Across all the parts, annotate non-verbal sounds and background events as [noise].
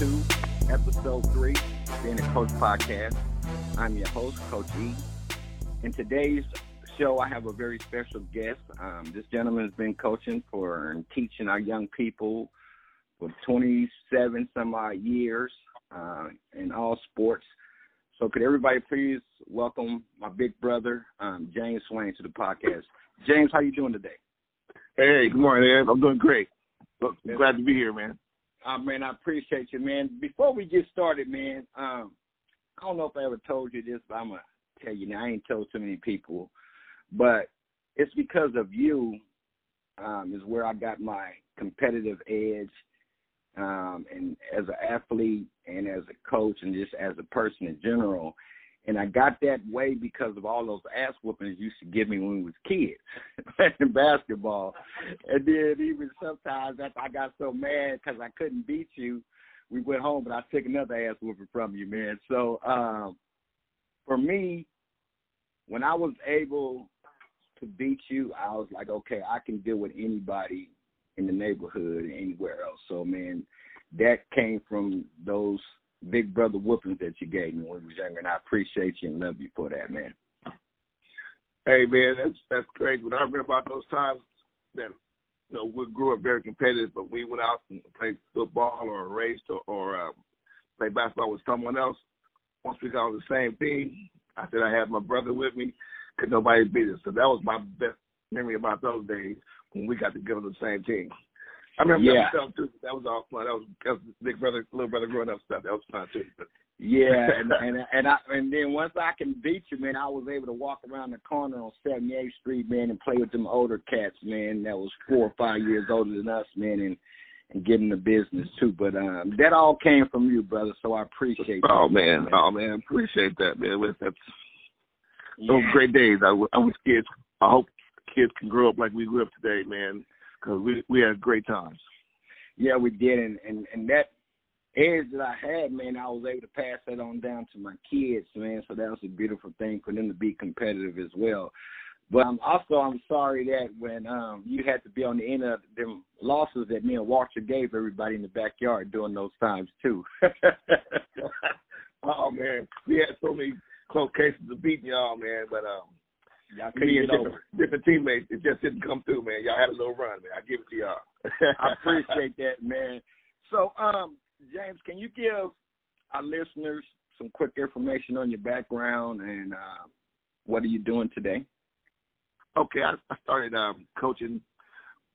2, Episode 3, Being a Coach Podcast. I'm your host, Coach E. In today's show, I have a very special guest. Um, this gentleman has been coaching for and teaching our young people for 27 some odd years uh, in all sports. So, could everybody please welcome my big brother, um, James Swain, to the podcast? James, how you doing today? Hey, good morning, man. I'm doing great. Look, glad to be here, man. Uh, man, I appreciate you, man. Before we get started, man, um, I don't know if I ever told you this, but I'm gonna tell you now. I ain't told too many people, but it's because of you um, is where I got my competitive edge, um, and as an athlete and as a coach and just as a person in general. And I got that way because of all those ass whoopings you used to give me when we was kids [laughs] playing basketball. And then even sometimes after I got so mad because I couldn't beat you, we went home, but I took another ass whooping from you, man. So um, for me, when I was able to beat you, I was like, okay, I can deal with anybody in the neighborhood anywhere else. So man, that came from those big brother whoopings that you gave me when we was younger, and I appreciate you and love you for that, man. Hey man, that's that's great. When I remember about those times that you know we grew up very competitive, but we went out and played football or raced or, or uh, played basketball with someone else. Once we got on the same team, I said I had my brother with me. Could nobody beat us? So that was my best memory about those days when we got together on the same team. I remember Yeah. that stuff too. That was all fun. That was, that was big brother, little brother growing up stuff. That was fun too. But Yeah, [laughs] and and and I and then once I can beat you, man, I was able to walk around the corner on 78th Street, man, and play with them older cats, man, that was four or five years older than us, man, and and get in the business too. But um, that all came from you, brother. So I appreciate. Oh that, man, oh man, appreciate that, man. With that, those great days. I, I was kids. I hope kids can grow up like we grew up today, man, because we we had great times. Yeah, we did, and and and that edge that I had, man, I was able to pass that on down to my kids, man. So that was a beautiful thing for them to be competitive as well. But um, also, I'm sorry that when um, you had to be on the end of them losses that me and Walter gave everybody in the backyard during those times too. [laughs] [laughs] oh man, we had so many close cases of beating y'all, man. But um, Y'all couldn't me and different, different teammates, it just didn't come through, man. Y'all had a little run, man. I give it to y'all. I appreciate [laughs] that, man. So, um, James, can you give our listeners some quick information on your background and uh, what are you doing today? Okay, I, I started um, coaching,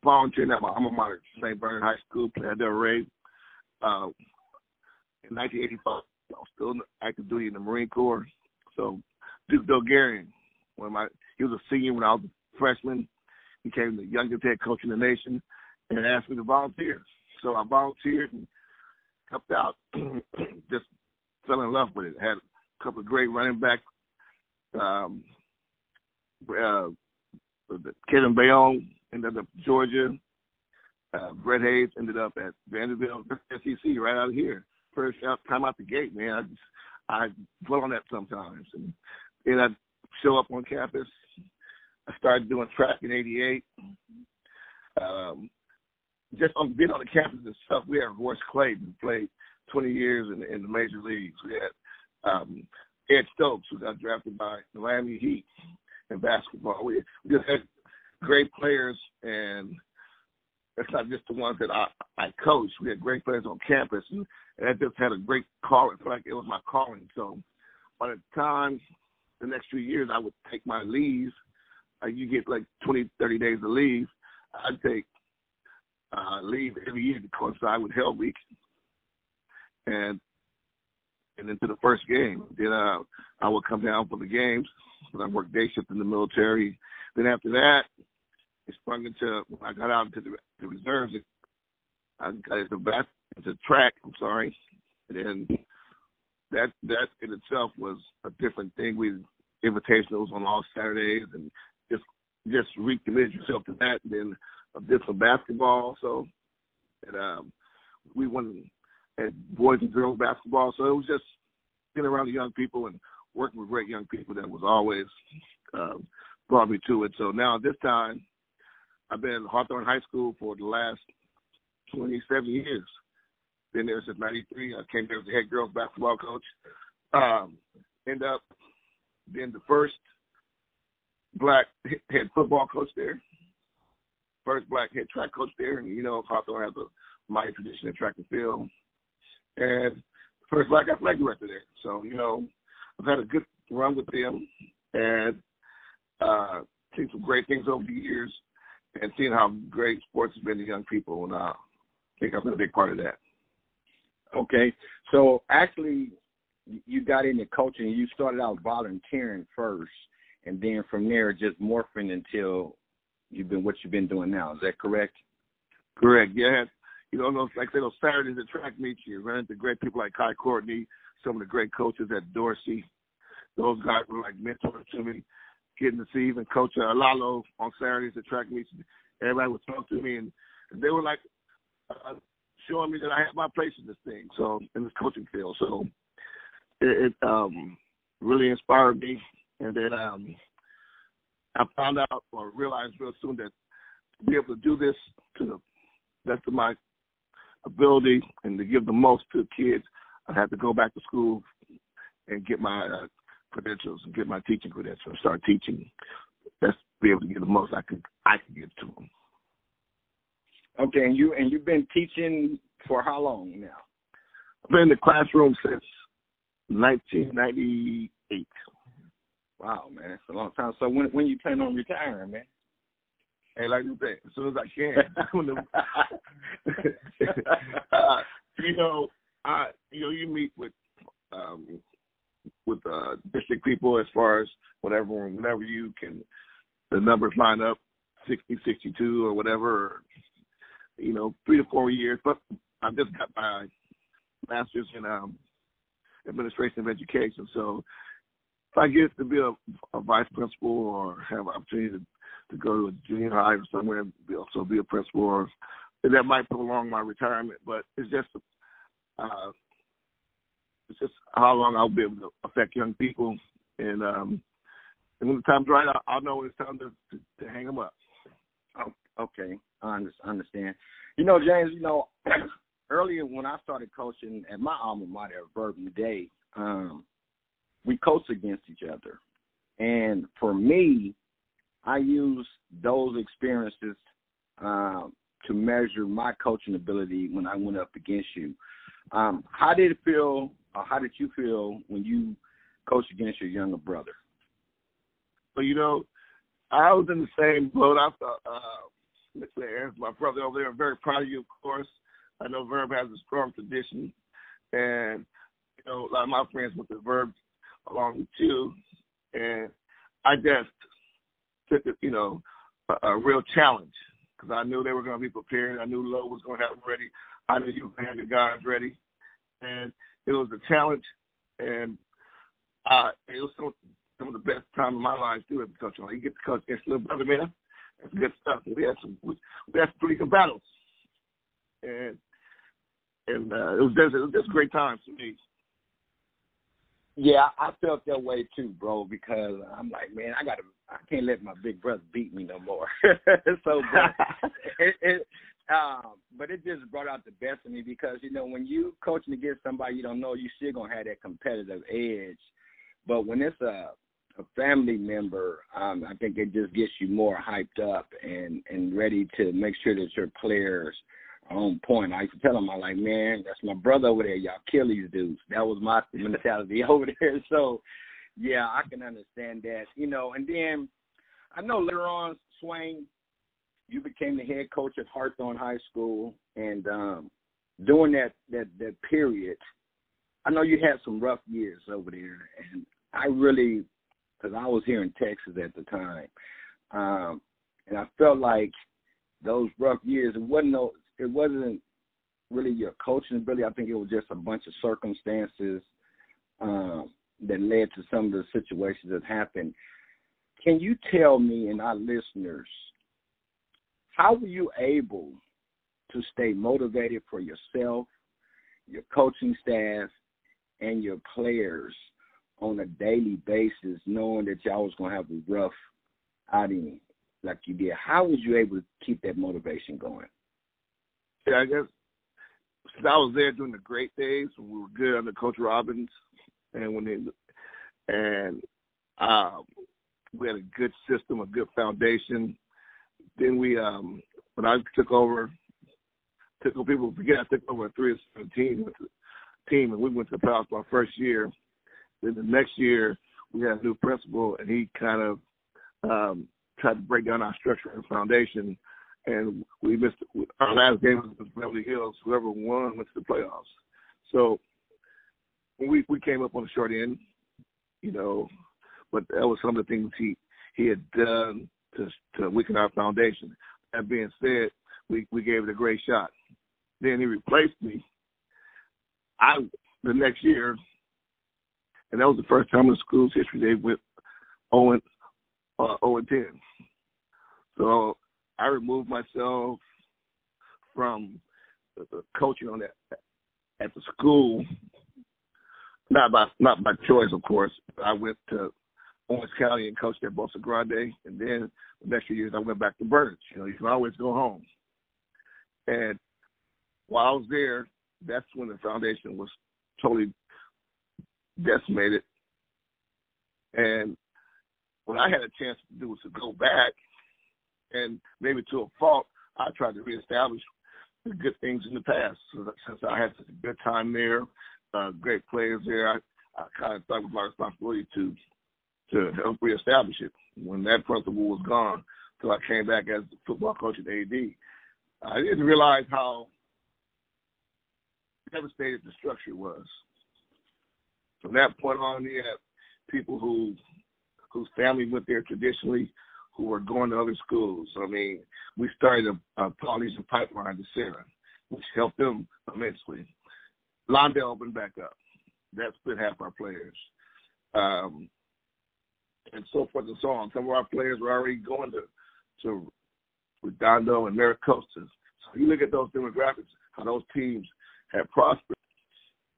volunteering at my alma mater, St. Bernard High School, Playa del Rey. Uh, in 1985, I was still active duty in the Marine Corps. So Duke Bulgarian, when my he was a senior when I was a freshman, he became the youngest head coach in the nation, and asked me to volunteer. So I volunteered and helped out. [clears throat] Just fell in love with it. Had a couple of great running backs. Um, uh, Kevin Bayonne ended up Georgia. Uh, Brett Hayes ended up at Vanderbilt, SEC, right out of here. First out, time out the gate, man. I just I dwell on that sometimes, and then I show up on campus. I started doing track in '88. Um, just on being on the campus and stuff, we had Royce Clayton played 20 years in, in the major leagues. We had um, Ed Stokes who got drafted by the Miami Heat in basketball. We, we just had great players, and it's not just the ones that I, I coached. We had great players on campus, and, and I just had a great calling. Like it was my calling. So by the time the next few years I would take my leave, uh, you get like 20, 30 days of leave. I'd take uh, leave every year to coincide with Hell Week, and and into the first game. Then uh, I would come down for the games. But I worked day shift in the military. Then after that, it sprung into when I got out into the, the reserves. I got into back into track. I'm sorry, and then that that in itself was a different thing. We invitationals on all Saturdays and just just recommit yourself to that. And then I did some basketball, so and um, we won at boys and girls basketball. So it was just being around the young people and working with great young people that was always um, brought me to it. So now this time, I've been Hawthorne High School for the last 27 years. Been there since '93. I came there as the head girls basketball coach. Um, end up being the first black head football coach there, first black head track coach there, and you know Hawthorne has a mighty tradition in track and field, and first black athletic director there. So you know I've had a good run with them, and uh, seen some great things over the years, and seeing how great sports has been to young people, and uh, I think I've been a big part of that. Okay, so actually, you got into coaching. You started out volunteering first, and then from there, just morphing until you've been what you've been doing now. Is that correct? Correct. Yeah. You know, those, like I said, those Saturdays at track meets, you run into great people like Kai Courtney, some of the great coaches at Dorsey. Those guys were like mentors to me. Getting to see even Coach Alalo on Saturdays at track meets, everybody would talk to me, and they were like uh, showing me that I had my place in this thing. So in this coaching field, so it, it um, really inspired me. And then um, I found out or realized real soon that to be able to do this to the best of my ability and to give the most to the kids, I had to go back to school and get my uh, credentials and get my teaching credentials and start teaching. That's be able to get the most I could I could give to them. Okay, and you and you've been teaching for how long now? I've been in the classroom since 1998. Wow, man, it's a long time. So when when you plan on retiring, man? Hey, like you said, as soon as I can. [laughs] [laughs] uh, [laughs] you know, I you know you meet with um with uh district people as far as whatever whenever you can the numbers line up sixty sixty two or whatever or, you know three to four years but i just got my master's in um administration of education. So if I get to be a, a vice principal or have an opportunity to, to go to a junior high or somewhere and be, also be a principal, or that might prolong my retirement. But it's just uh, it's just how long I'll be able to affect young people, and um, and when the time's right, I'll, I'll know when it's time to, to, to hang them up. Oh, okay, I understand. You know, James. You know, [clears throat] earlier when I started coaching at my alma mater, Verbum Dei, um, we coach against each other. And for me, I use those experiences um, to measure my coaching ability when I went up against you. Um, how did it feel, how did you feel when you coached against your younger brother? Well, you know, I was in the same boat. I thought, uh, my brother over there, I'm very proud of you, of course. I know Verb has a strong tradition, and you know a lot of my friends went to Verb along with you, and I just took it, you know, a, a real challenge because I knew they were going to be prepared. I knew Lowe was going to have them ready. I knew you had the guys ready, and it was a challenge, and uh, it was some, some of the best time of my life too as a coach. You get to coach against little brother, man. That's good stuff. We had some, we had some pretty good battles and and uh, it was just it was just great times for me. Yeah, I felt that way too, bro. Because I'm like, man, I gotta, I can't let my big brother beat me no more. [laughs] so, but [laughs] it, it, um, but it just brought out the best of me because you know when you coaching against somebody you don't know, you still gonna have that competitive edge. But when it's a a family member, um, I think it just gets you more hyped up and and ready to make sure that your players on point. I used to tell them, I'm like, man, that's my brother over there. Y'all kill these dudes. That was my [laughs] mentality [laughs] over there. So, yeah, I can understand that. You know, and then I know later on, Swain, you became the head coach at Hawthorne High School, and um, during that that that period, I know you had some rough years over there, and I really, because I was here in Texas at the time, um, and I felt like those rough years. It wasn't no it wasn't really your coaching ability. I think it was just a bunch of circumstances um, that led to some of the situations that happened. Can you tell me and our listeners how were you able to stay motivated for yourself, your coaching staff, and your players on a daily basis, knowing that y'all was gonna have a rough outing like you did? How was you able to keep that motivation going? Yeah, I guess since I was there during the great days when we were good under Coach Robbins, and when they and um, we had a good system, a good foundation. Then we, um, when I took over, took people forget I took over a three or seventeen team, and we went to the playoffs my first year. Then the next year we had a new principal, and he kind of um, tried to break down our structure and foundation. And we missed our last game was Beverly Hills. Whoever won went to the playoffs. So we we came up on the short end, you know, but that was some of the things he he had done to to weaken our foundation. That being said, we we gave it a great shot. Then he replaced me. I the next year, and that was the first time in the school's history they went 0 uh, 0 and 10. So I removed myself from the, coaching on that at the school. Not by not by choice, of course. I went to Orange County and coached at Bolsa Grande, and then the next few years I went back to Burns. You know, you can always go home. And while I was there, that's when the foundation was totally decimated. And what I had a chance to do was to go back and maybe to a fault, I tried to reestablish the good things in the past. So since I had such a good time there, uh, great players there, I, I kind of thought it was my responsibility to to help reestablish it. When that principal was gone, so I came back as football coach at AD. I didn't realize how devastated the structure was. From that point on, you had people who whose family went there traditionally, who were going to other schools. I mean, we started a, a Polynesian pipeline to Serra, which helped them immensely. Lawndale opened back up. That split half our players. Um, and so forth and so on. Some of our players were already going to to Redondo and Mira Costa. So you look at those demographics, how those teams have prospered.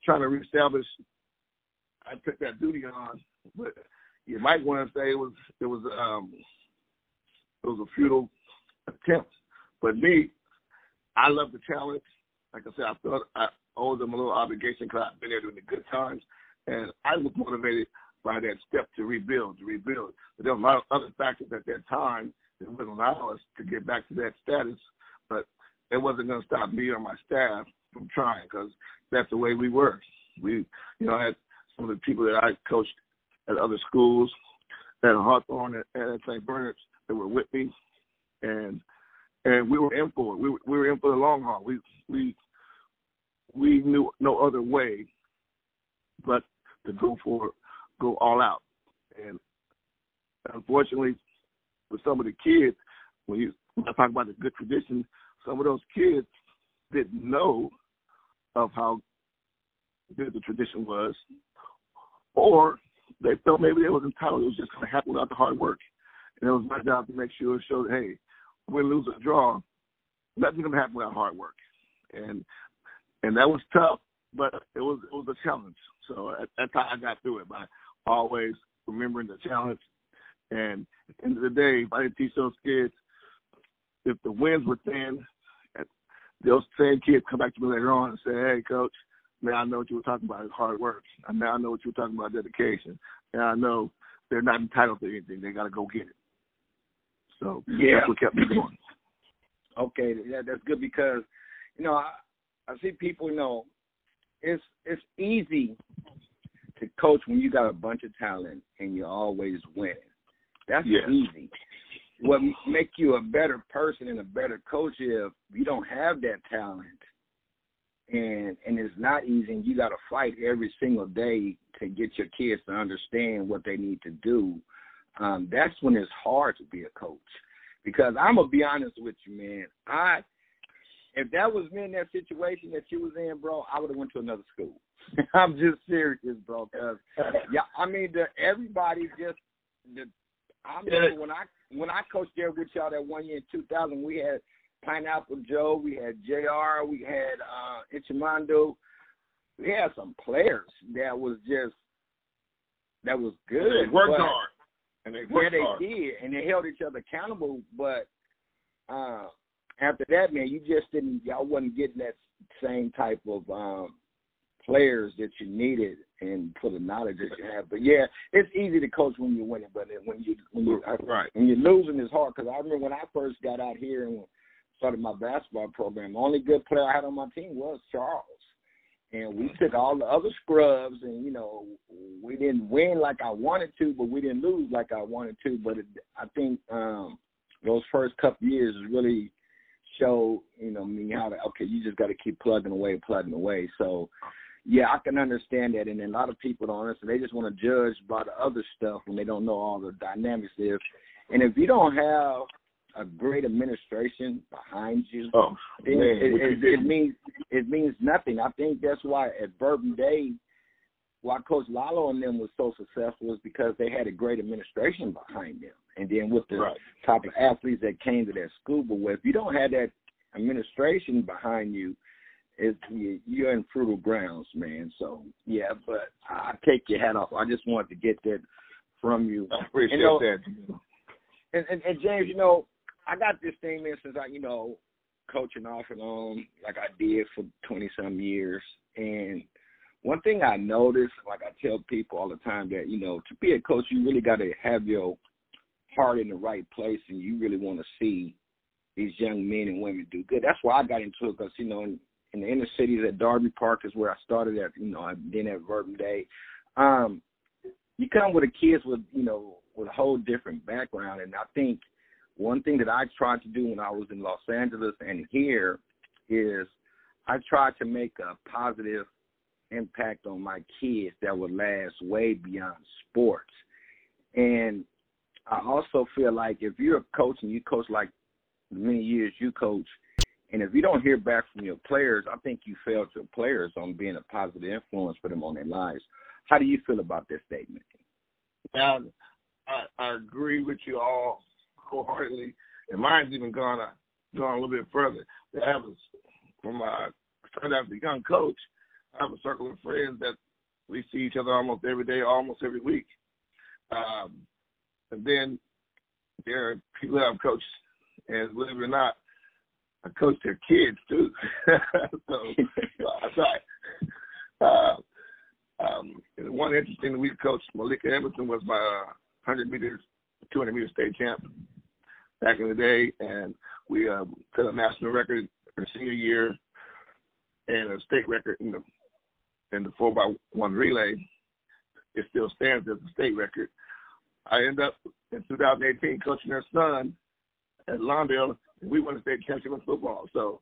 Trying to reestablish, I took that duty on, but you might want to say it was it was um it was a futile attempt. But me, I love the challenge. Like I said, I felt I owed them a little obligation because I've been there during the good times, and I was motivated by that step to rebuild, to rebuild. But there were a lot of other factors at that time that wouldn't allow us to get back to that status. But it wasn't going to stop me or my staff from trying because that's the way we were. We, you know, I had some of the people that I coached at other schools, at Hawthorne and at St. Bernard's, that were with me, and and we were in for it. We were, we were in for the long haul. We we we knew no other way but to go for go all out. And unfortunately, with some of the kids, when you when I talk about the good tradition, some of those kids didn't know of how good the tradition was, or they felt maybe they was entitled. It was just going to happen without the hard work. And it was my job to make sure, show hey, win, lose, or draw, nothing's to happen without hard work. And and that was tough, but it was it was a challenge. So that's how I got through it by always remembering the challenge. And at the end of the day, if I didn't teach those kids, if the wins were thin, those same kids come back to me later on and say, "Hey, coach, now I know what you were talking about is hard work. And now I know what you were talking about dedication. And I know they're not entitled to anything. They got to go get it." So yeah, that's what kept me going. [clears throat] Okay, yeah, that's good because you know I, I see people. You know, it's it's easy to coach when you got a bunch of talent and you're always winning. That's yeah. easy. What make you a better person and a better coach if you don't have that talent and and it's not easy and you got to fight every single day to get your kids to understand what they need to do um that's when it's hard to be a coach because i'm gonna be honest with you man i if that was me in that situation that you was in bro i would have went to another school [laughs] I'm just serious, bro. Cause yeah, I mean, the, everybody just. The, I remember when I when I coached there with y'all that one year in 2000, we had Pineapple Joe, we had Jr., we had uh Ichimando. We had some players that was just that was good. They worked hard, and they yeah, they hard. did, and they held each other accountable. But uh after that, man, you just didn't. Y'all wasn't getting that same type of um players that you needed and for the knowledge that you have. But yeah, it's easy to coach when you're winning, but when you when you right when you're losing, it's hard. Because I remember when I first got out here and started my basketball program, the only good player I had on my team was Charles. And we took all the other scrubs, and you know, we didn't win like I wanted to, but we didn't lose like I wanted to. But it, I think um those first couple years really showed, you know, me how to okay, you just got to keep plugging away, plugging away. So yeah, I can understand that. And a lot of people don't understand. They just want to judge by the other stuff when they don't know all the dynamics there. And if you don't have a great administration behind you, oh, then man, it, it, it, means it means nothing. I think that's why at Verbum Dei, why Coach Lalo and them was so successful is because they had a great administration behind them. And then with the right. type of athletes that came to that school, but if you don't have that administration behind you, it's you're in fertile grounds, man. So yeah, but I take your hat off. I just wanted to get that from you. I appreciate you know, that. And, and, and James, you know, I got this thing, man, since I, you know, coaching off and on like I did for twenty some years. And one thing I noticed, like I tell people all the time, that you know, to be a coach, you really got to have your heart in the right place, and you really want to see these young men and women do good. That's why I got into it because you know, in, in the inner cities at Darby Park is where I started at. You know, I've been at Verbum Dei. Um, you come with the kids with you know with a whole different background, and I think one thing that I tried to do when I was in Los Angeles and here is I tried to make a positive impact on my kids that would last way beyond sports. And I also feel like if you're a coach and you coach like many years you coach, and if you don't hear back from your players, I think you failed your players on being a positive influence for them on their lives. How do you feel about this statement? And I, I agree with you all wholeheartedly, and mine's even gone uh, gone a little bit further. I have a, from uh, started as a young coach, I have a circle of friends that we see each other almost every day, almost every week. Um, and then there are people that I've coached, and believe it or not, I coach their kids too. [laughs] so I try. Uh, um, one interesting we coached Malika Emerson was my uh, 100 meters, 200 meter state champ back in the day, and we uh, set a national record her senior year and a state record in the in the four by one relay. It still stands as a state record. I ended up in 2018 coaching their son at Lawndale, and we won the state championship in football. So,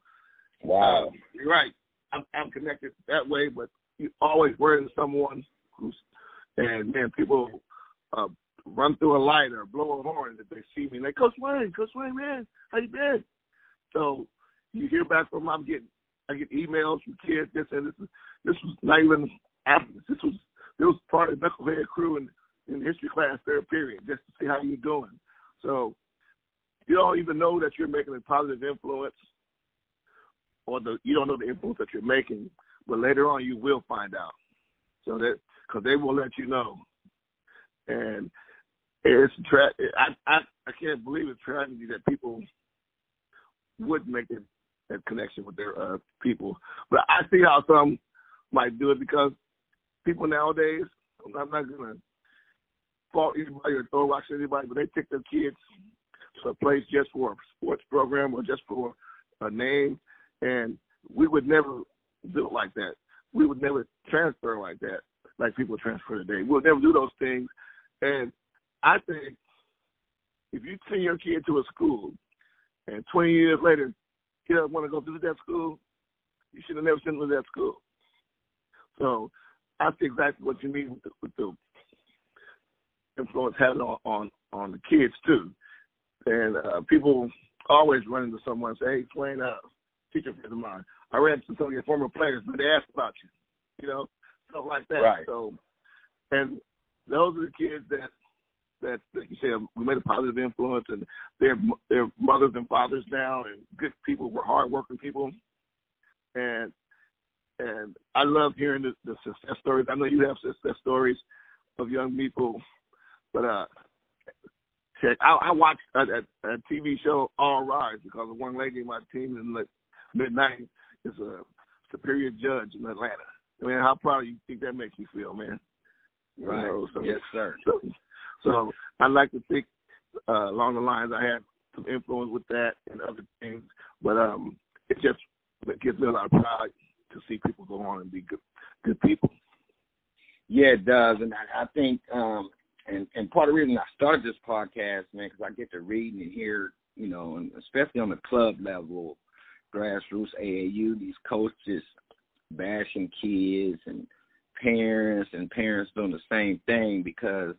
wow, uh, you're right. I'm, I'm connected that way, but you always worry someone who's and man, people uh, run through a light or blow a horn if they see me. Like Coach Wayne, Coach Wayne, man, how you been? So you hear back from them. I'm getting I get emails from kids. This and this. is, This was not even after. This was this was part of the knucklehead crew in in history class third period just to see how you're doing. So you don't even know that you're making a positive influence, or the you don't know the influence that you're making, but later on you will find out. So that because they will let you know, and it's tra- I I I can't believe it's tragedy that people would make that, that connection with their uh, people. But I see how some might do it because people nowadays. I'm not gonna fault anybody or throw rocks at anybody, but they take their kids to a place just for a sports program or just for a name, and we would never do it like that. We would never transfer like that, like people transfer today. We'll never do those things, and I think if you send your kid to a school and 20 years later he doesn't want to go visit that school, you should have never sent him to that school. So I see exactly what you mean with the, with the influence having on, on on the kids too. And uh, people always run into someone and say, "Hey, Swain, uh, teacher friend of mine, I ran into some of your former players, but they asked about you, you know, stuff like that." Right. So, and those are the kids that that, like you said, we made a positive influence, and they're they're mothers and fathers now, and good people. We're hardworking people, and and I love hearing the, the success stories. I know you have success stories of young people, but uh, check. I, I watched a, a, a TV show All Rise because of one lady in my team in the mid '90s is a superior judge in Atlanta. I mean, how proud do you think that makes me feel, man? Right. You know, so, yes, sir. So, so I like to think uh, along the lines I had some influence with that and other things, but um, it just it gives me a lot of pride to see people go on and be good good people. Yeah, it does, and I, I think, um, and and part of the reason I started this podcast, man, because I get to read and hear, you know, and especially on the club level, grassroots AAU, these coaches bashing kids and parents and parents doing the same thing because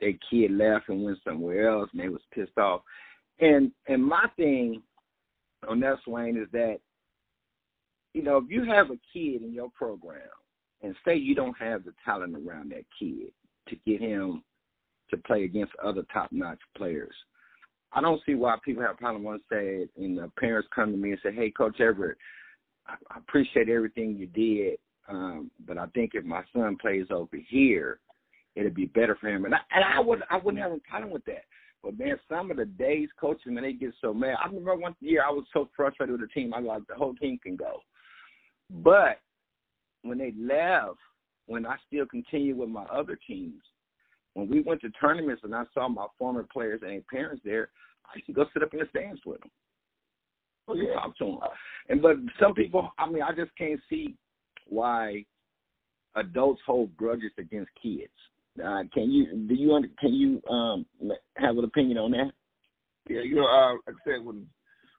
their kid left and went somewhere else and they was pissed off. And and my thing on that Swain is that, you know, if you have a kid in your program and say you don't have the talent around that kid to get him to play against other top notch players. I don't see why people have a problem once say and the parents come to me and say, Hey, Coach Everett, I appreciate everything you did, um, but I think if my son plays over here, it'd be better for him. And I, and I would I wouldn't have a problem with that. But man, some of the days coaching, man, they get so mad. I remember one year I was so frustrated with the team. I was like, the whole team can go. But when they left, when I still continued with my other teams, when we went to tournaments and I saw my former players and their parents there, I used to go sit up in the stands with them. Oh, yeah. Talk to them. And but some people, I mean, I just can't see why adults hold grudges against kids. Uh, can you do you can you um have an opinion on that? Yeah, you know, uh, like I said, when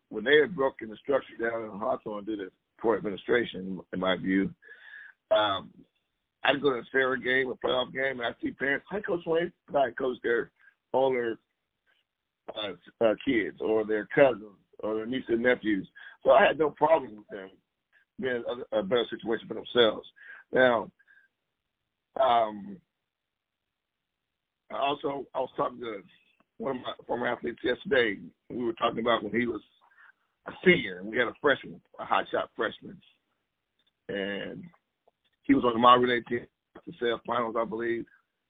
when they had broken the structure down in Hawthorne due to poor administration, in my view, um, I'd go to a Serra game, a playoff game, and I see parents, hi, Coach Wayne, I coach their older uh, uh, kids or their cousins or their nieces and nephews. So I had no problem with them being a, a better situation for themselves. Now, um, also, I was talking to one of my former athletes yesterday. We were talking about when he was a senior, and we had a freshman, a hot shot freshman, and he was on the medley relay team the sales finals, I believe.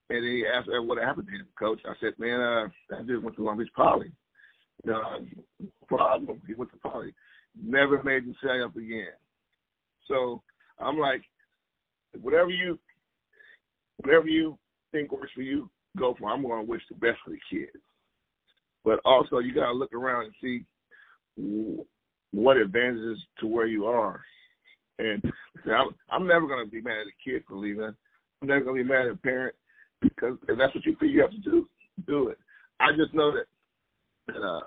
And he asked me what happened to him, coach. I said, man, uh, that dude went to Long Beach Poly. You know, problem. He went to Poly. Never made up again. So I'm like, whatever you, whatever you think works for you, go for. I'm going to wish the best for the kids. But also, you got to look around and see what advantages to where you are. And I'm, never going to be mad at a kid for leaving. I'm never going to be mad at a parent because if that's what you feel you have to do, do it. I just know that, that uh,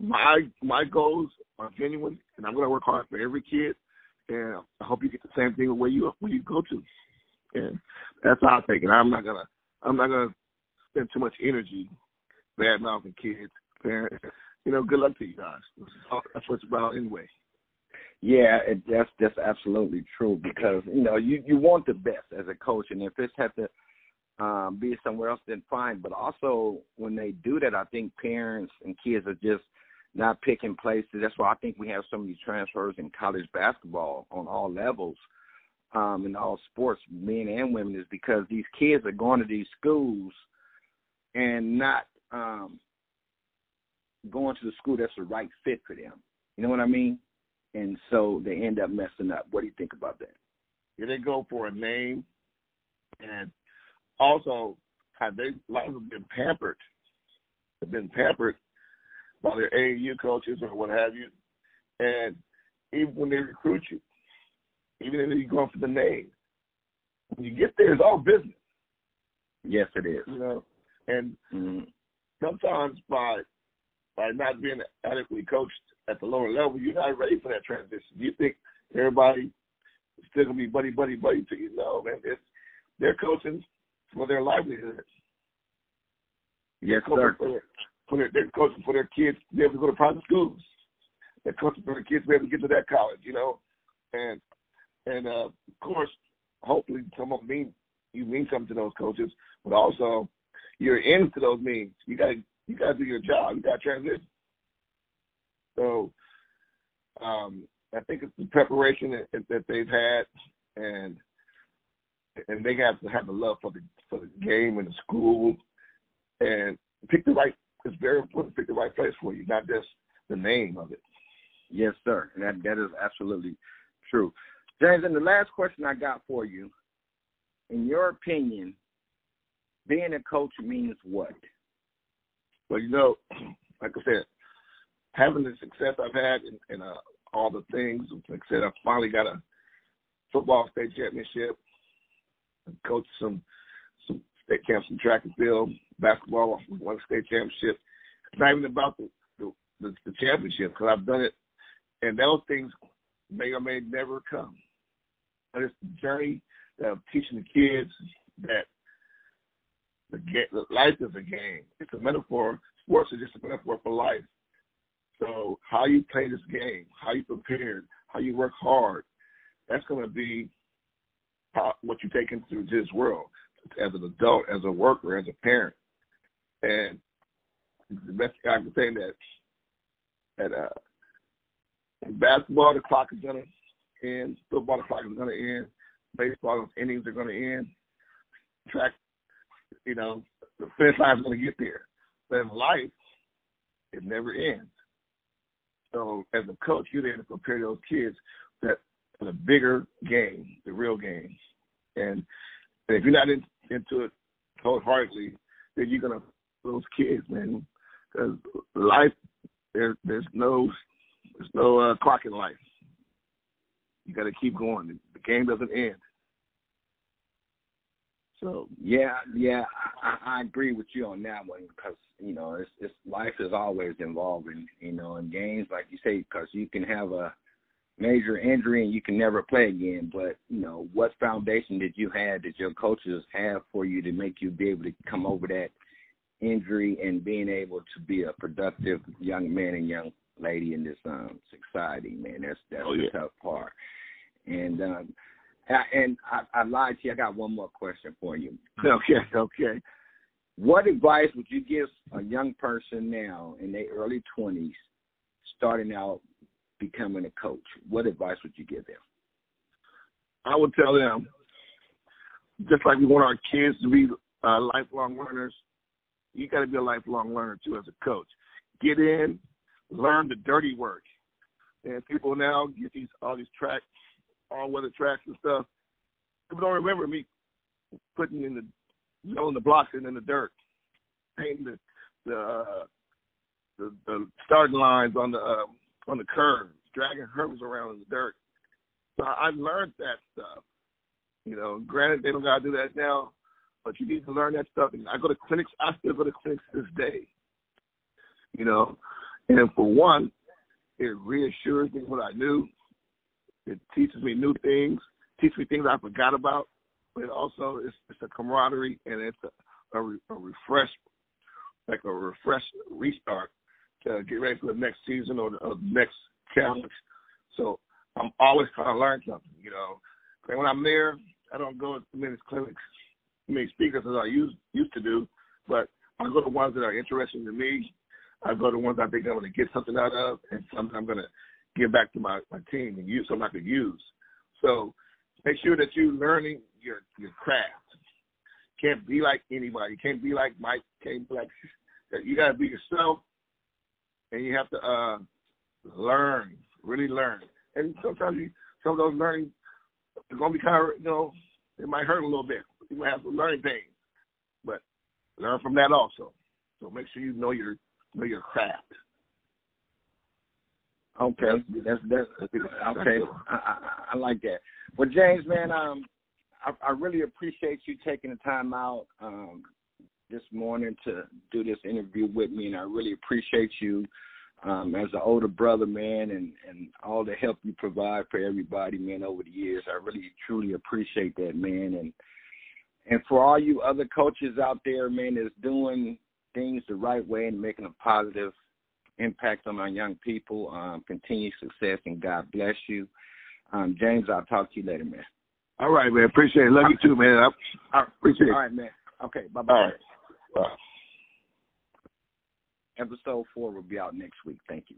my my goals are genuine, and I'm going to work hard for every kid. And I hope you get the same thing where you where you go to. And that's how I think it. I'm not gonna I'm not gonna spend too much energy bad mouthing kids, parents. You know, good luck to you guys. That's what it's about anyway. Yeah, it, that's that's absolutely true because you know you you want the best as a coach, and if it's have to um, be somewhere else, then fine. But also when they do that, I think parents and kids are just not picking places. That's why I think we have so many transfers in college basketball on all levels um, in all sports, men and women, is because these kids are going to these schools and not um, going to the school that's the right fit for them. You know what I mean? And so they end up messing up. What do you think about that? Yeah, they go for a name, and also have they of them been pampered. Have been pampered by their AAU coaches or what have you, and even when they recruit you, even if you're going for the name. When you get there, it's all business. Yes, it is. You know, and mm-hmm. sometimes by by not being adequately coached at the lower level, you're not ready for that transition. Do You think everybody is still gonna be buddy, buddy, buddy to you? No, man. It's they're coaching for their livelihood. Yes, sir. For their, for their, they're coaching for their kids to be able to go to private schools. They're coaching for their kids to be able to get to that college, you know. And and uh, of course, hopefully, some of them mean you mean something to those coaches, but also you're into those means. You got you got to do your job. You got to transition. So, um, I think it's the preparation that, that they've had, and and they have to have the love for the for the game and the school, and pick the right. It's very important to pick the right place for you, not just the name of it. Yes, sir. That that is absolutely true. James, and the last question I got for you, in your opinion, being a coach means what? Well, you know, [clears throat] like I said, having the success I've had in, in uh, all the things, like I said, I finally got a football state championship, coached some some state camps in track and field, basketball, won a state championship. It's not even about the the, the, the championship because I've done it, and those things may or may never come. It's the journey that I'm teaching the kids that the, the life is a game. It's a metaphor. Sports is just a metaphor for life. So how you play this game, how you prepare, how you work hard, that's going to be what you take into this world as an adult, as a worker, as a parent. And the best I can say that that uh, basketball the clock is gonna end, football clock is gonna end, baseball innings are gonna end, track, you know, the finish line is gonna get there. But in life, it never ends. So as a coach, you're there to prepare those kids that for the bigger game, the real game. And, and if you're not in, into it wholeheartedly, then you're gonna those kids, man. Because life, there, there's no, there's no uh, clock in life. You got to keep going. The game doesn't end. So yeah, yeah, I, I agree with you on that one because you know it's, it's life is always involving. You know, in games like you say, because you can have a major injury and you can never play again. But you know, what foundation did you have that your coaches have for you to make you be able to come over that injury and being able to be a productive young man and young lady in this um society, man. That's that's oh, yeah. the tough part. And um and I, I lied to you. I got one more question for you. [laughs] Okay, okay. What advice would you give a young person now in their early twenties, starting out becoming a coach? What advice would you give them? I would tell them, just like we want our kids to be uh, lifelong learners, you got to be a lifelong learner too as a coach. Get in, learn the dirty work. And people now get these all these tracks all weather tracks and stuff. People don't remember me putting in the knowing the blocks and in the dirt, painting the the uh, the, the starting lines on the uh, on the curves, dragging hurdles around in the dirt. So I learned that stuff. You know, granted they don't gotta do that now, but you need to learn that stuff. And I go to clinics. I still go to clinics this day. You know, and for one, it reassures me what I knew. It teaches me new things, teaches me things I forgot about, but it also it's, it's a camaraderie and it's a, a, a refresh, like a refresh restart to get ready for the next season or the, or the next challenge. So I'm always trying to learn something, you know. And when I'm there, I don't go to many clinics, many speakers as I used used to do, but I go to ones that are interesting to me. I go to ones I think I'm going to get something out of, and something I'm going to give back to my, my team and use something I could use. So make sure that you're learning your your craft. Can't be like anybody. Can't be like Mike. Can't be like [laughs] you gotta be yourself and you have to uh learn, really learn. And sometimes you some of those learning are gonna be kind of you know, it might hurt a little bit. You might have some learning pains. But learn from that also. So make sure you know your know your craft. Okay, that's that's okay. I, I, I like that. Well, James, man, um, I, I really appreciate you taking the time out um this morning to do this interview with me, and I really appreciate you um, as an older brother, man, and and all the help you provide for everybody, man, over the years. I really truly appreciate that, man, and and for all you other coaches out there, man, that's doing things the right way and making a positive impact on our young people. Um, continued success and God bless you. Um, James, I'll talk to you later, man. All right, man. Appreciate it. Love you too, man. I appreciate it. All right, man. Okay, bye bye. Right. Bye. Episode four will be out next week. Thank you.